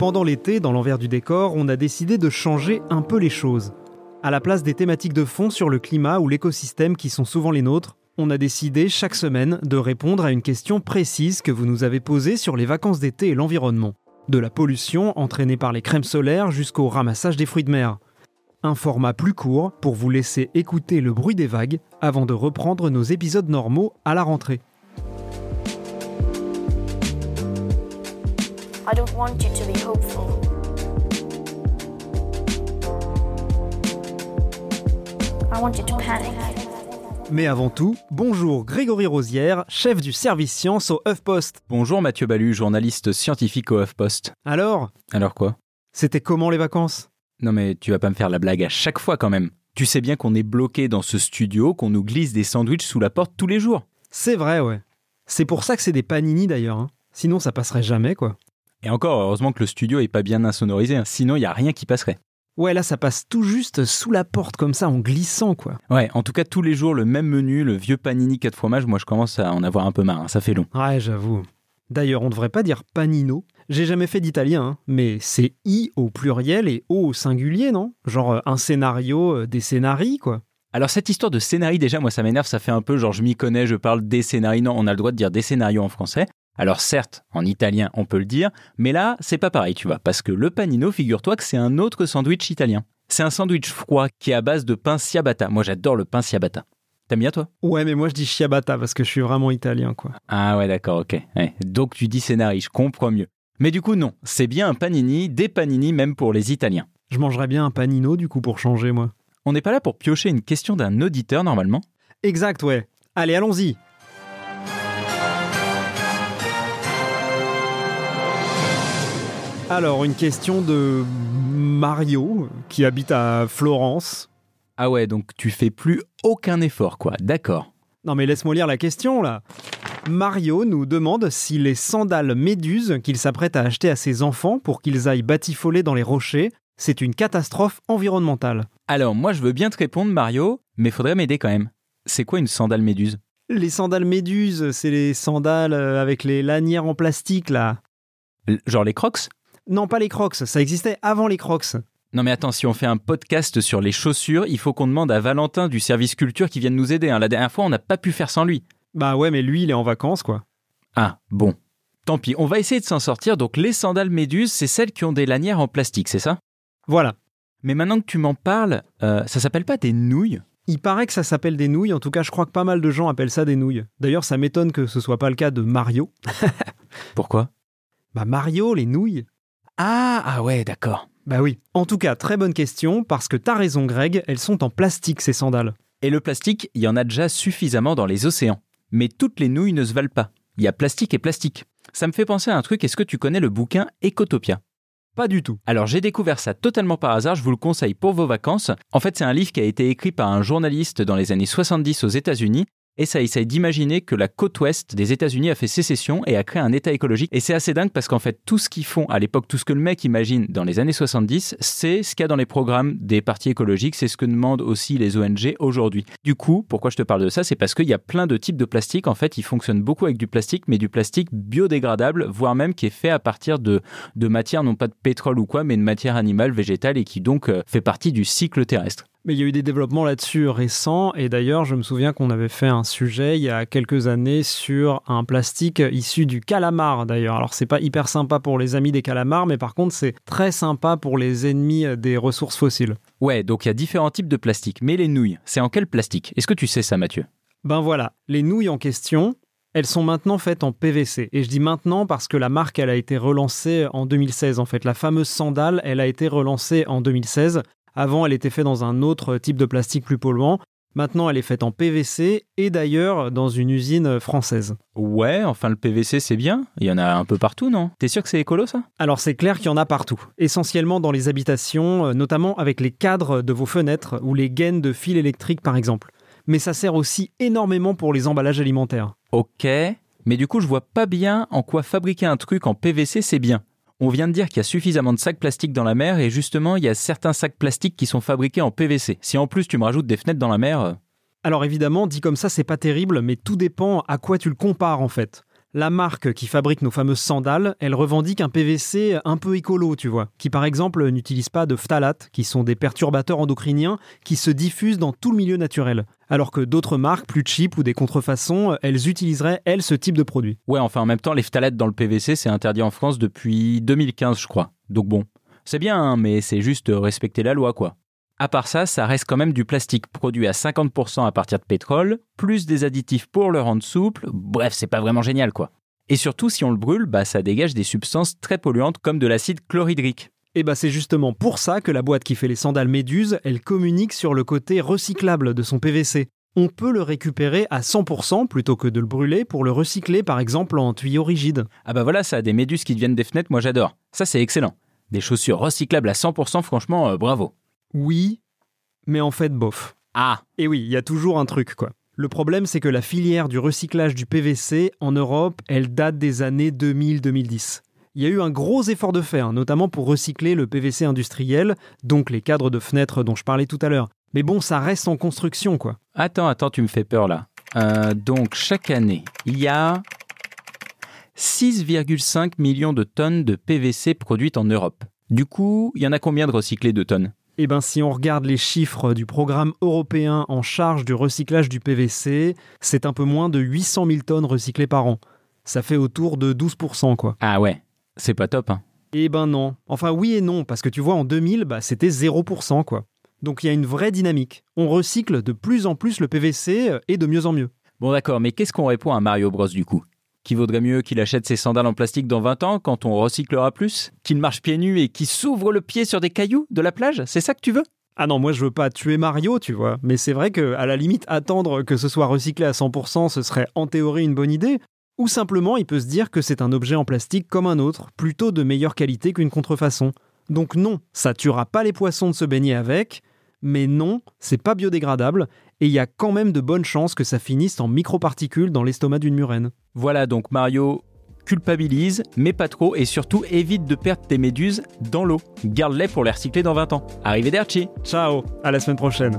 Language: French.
Pendant l'été, dans l'envers du décor, on a décidé de changer un peu les choses. À la place des thématiques de fond sur le climat ou l'écosystème qui sont souvent les nôtres, on a décidé chaque semaine de répondre à une question précise que vous nous avez posée sur les vacances d'été et l'environnement. De la pollution entraînée par les crèmes solaires jusqu'au ramassage des fruits de mer. Un format plus court pour vous laisser écouter le bruit des vagues avant de reprendre nos épisodes normaux à la rentrée. I don't want you to be hopeful. I want you to panic. Mais avant tout, bonjour Grégory Rosière, chef du service science au HuffPost. Bonjour Mathieu Balu, journaliste scientifique au HuffPost. Alors, Alors quoi? C'était comment les vacances? Non mais tu vas pas me faire la blague à chaque fois quand même. Tu sais bien qu'on est bloqué dans ce studio, qu'on nous glisse des sandwichs sous la porte tous les jours. C'est vrai, ouais. C'est pour ça que c'est des panini d'ailleurs. hein. Sinon, ça passerait jamais, quoi. Et encore, heureusement que le studio est pas bien insonorisé, hein, sinon il y a rien qui passerait. Ouais, là, ça passe tout juste sous la porte comme ça, en glissant, quoi. Ouais, en tout cas tous les jours le même menu, le vieux panini 4 fromages, moi je commence à en avoir un peu marre, hein, ça fait long. Ouais, j'avoue. D'ailleurs, on devrait pas dire panino. J'ai jamais fait d'italien, hein, mais c'est i au pluriel et o au singulier, non? Genre euh, un scénario, euh, des scénarii, quoi. Alors cette histoire de scénarii déjà, moi ça m'énerve, ça fait un peu genre je m'y connais, je parle des scénarios. Non, on a le droit de dire des scénarios en français. Alors certes, en italien on peut le dire, mais là c'est pas pareil, tu vois, parce que le panino, figure-toi que c'est un autre sandwich italien. C'est un sandwich froid qui est à base de pain ciabatta. Moi j'adore le pain ciabatta. T'aimes bien toi? Ouais, mais moi je dis ciabatta parce que je suis vraiment italien, quoi. Ah ouais d'accord, ok. Ouais. Donc tu dis scénarii, je comprends mieux. Mais du coup non, c'est bien un panini, des panini même pour les Italiens. Je mangerais bien un panino, du coup, pour changer, moi. On n'est pas là pour piocher une question d'un auditeur normalement? Exact, ouais. Allez, allons-y. Alors, une question de Mario, qui habite à Florence. Ah ouais, donc tu fais plus aucun effort quoi, d'accord. Non mais laisse-moi lire la question là. Mario nous demande si les sandales méduses qu'il s'apprête à acheter à ses enfants pour qu'ils aillent batifoler dans les rochers, c'est une catastrophe environnementale. Alors moi je veux bien te répondre Mario, mais faudrait m'aider quand même. C'est quoi une sandale méduse? Les sandales méduses, c'est les sandales euh, avec les lanières en plastique là. L- Genre les crocs? Non, pas les crocs, ça existait avant les crocs. Non mais attends, si on fait un podcast sur les chaussures, il faut qu'on demande à Valentin du service culture qui vienne nous aider. hein. La dernière fois on n'a pas pu faire sans lui. Bah ouais, mais lui, il est en vacances quoi. Ah bon. Tant pis, on va essayer de s'en sortir. Donc les sandales méduses, c'est celles qui ont des lanières en plastique, c'est ça? Voilà. Mais maintenant que tu m'en parles, euh, ça s'appelle pas des nouilles? Il paraît que ça s'appelle des nouilles, en tout cas je crois que pas mal de gens appellent ça des nouilles. D'ailleurs ça m'étonne que ce soit pas le cas de Mario. Pourquoi? Bah Mario, les nouilles Ah, ah ouais, d'accord. Bah oui. En tout cas, très bonne question, parce que t'as raison Greg, elles sont en plastique ces sandales. Et le plastique, il y en a déjà suffisamment dans les océans. Mais toutes les nouilles ne se valent pas. Il y a plastique et plastique. Ça me fait penser à un truc, est-ce que tu connais le bouquin Ecotopia? Pas du tout. Alors j'ai découvert ça totalement par hasard, je vous le conseille pour vos vacances. En fait c'est un livre qui a été écrit par un journaliste dans les années 70 aux États-Unis. Et ça essaye d'imaginer que la côte ouest des États-Unis a fait sécession et a créé un État écologique. Et c'est assez dingue parce qu'en fait, tout ce qu'ils font à l'époque, tout ce que le mec imagine dans les années 70, c'est ce qu'il y a dans les programmes des partis écologiques, c'est ce que demandent aussi les ONG aujourd'hui. Du coup, pourquoi je te parle de ça? C'est parce qu'il y a plein de types de plastique. En fait, ils fonctionnent beaucoup avec du plastique, mais du plastique biodégradable, voire même qui est fait à partir de, de matière, non pas de pétrole ou quoi, mais de matière animale, végétale et qui donc euh, fait partie du cycle terrestre. Mais il y a eu des développements là-dessus récents, et d'ailleurs, je me souviens qu'on avait fait un sujet il y a quelques années sur un plastique issu du calamar, d'ailleurs. Alors, c'est pas hyper sympa pour les amis des calamars, mais par contre, c'est très sympa pour les ennemis des ressources fossiles. Ouais, donc il y a différents types de plastique. Mais les nouilles, c'est en quel plastique? Est-ce que tu sais ça, Mathieu? Ben voilà, les nouilles en question, elles sont maintenant faites en PVC. Et je dis maintenant parce que la marque, elle a été relancée en 2016. En fait, la fameuse sandale, elle a été relancée en 2016. Avant, elle était faite dans un autre type de plastique plus polluant. Maintenant, elle est faite en PVC et d'ailleurs dans une usine française. Ouais, enfin le PVC c'est bien. Il y en a un peu partout, non? T'es sûr que c'est écolo ça? Alors c'est clair qu'il y en a partout, essentiellement dans les habitations, euh, notamment avec les cadres de vos fenêtres ou les gaines de fils électriques par exemple. Mais ça sert aussi énormément pour les emballages alimentaires. Ok, mais du coup je vois pas bien en quoi fabriquer un truc en PVC c'est bien. On vient de dire qu'il y a suffisamment de sacs plastiques dans la mer et justement il y a certains sacs plastiques qui sont fabriqués en PVC. Si en plus tu me rajoutes des fenêtres dans la mer... euh, Alors évidemment, dit comme ça, c'est pas terrible, mais tout dépend à quoi tu le compares en fait. La marque qui fabrique nos fameuses sandales, elle revendique un PVC un peu écolo, tu vois, qui par exemple n'utilise pas de phtalates, qui sont des perturbateurs endocriniens qui se diffusent dans tout le milieu naturel. Alors que d'autres marques plus cheap ou des contrefaçons, elles utiliseraient, elles, ce type de produit. Ouais, enfin en même temps les phtalates dans le PVC c'est interdit en France depuis 2015 je crois. Donc bon, c'est bien hein, mais c'est juste respecter la loi quoi. À part ça, ça reste quand même du plastique produit à 50% à partir de pétrole, plus des additifs pour le rendre souple, bref, c'est pas vraiment génial quoi. Et surtout, si on le brûle, bah ça dégage des substances très polluantes comme de l'acide chlorhydrique. Et bah c'est justement pour ça que la boîte qui fait les sandales Méduse, elle communique sur le côté recyclable de son PVC. On peut le récupérer à 100% plutôt que de le brûler pour le recycler par exemple en tuyau rigide. Ah bah voilà, ça a des méduses qui deviennent des fenêtres, moi j'adore. Ça c'est excellent. Des chaussures recyclables à 100%, franchement, euh, bravo. Oui, mais en fait bof. Ah, Et oui, il y a toujours un truc quoi. Le problème c'est que la filière du recyclage du PVC en Europe, elle date des années 2000-2010. Il y a eu un gros effort de fait, hein, notamment pour recycler le PVC industriel, donc les cadres de fenêtres dont je parlais tout à l'heure. Mais bon, ça reste en construction quoi. attends, attends, tu me fais peur là. Euh, donc chaque année, il y a 6,5 millions de tonnes de PVC produites en Europe. Du coup, il y en a combien de recyclés de tonnes? Eh ben, si on regarde les chiffres du programme européen en charge du recyclage du PVC, c'est un peu moins de 800 000 tonnes recyclées par an. Ça fait autour de 12%, quoi. Ah ouais, c'est pas top. Hein. Eh ben non. Enfin, oui et non, parce que tu vois, en 2000, bah, c'était 0%, quoi. Donc il y a une vraie dynamique. On recycle de plus en plus le PVC et de mieux en mieux. Bon d'accord, mais qu'est-ce qu'on répond à Mario Bros du coup? Qui vaudrait mieux qu'il achète ses sandales en plastique dans 20 ans quand on recyclera plus Qu'il marche pieds nus et qu'il s'ouvre le pied sur des cailloux de la plage? C'est ça que tu veux? Ah non, moi je veux pas tuer Mario, tu vois. Mais c'est vrai que, à la limite, attendre que ce soit recyclé à 100%, ce serait en théorie une bonne idée. Ou simplement, il peut se dire que c'est un objet en plastique comme un autre, plutôt de meilleure qualité qu'une contrefaçon. Donc non, ça tuera pas les poissons de se baigner avec, mais non, c'est pas biodégradable, et il y a quand même de bonnes chances que ça finisse en microparticules dans l'estomac d'une murène. Voilà donc Mario culpabilise, mais pas trop, et surtout évite de perdre tes méduses dans l'eau. Garde-les pour les recycler dans 20 ans. Arrivederci Ciao, à la semaine prochaine.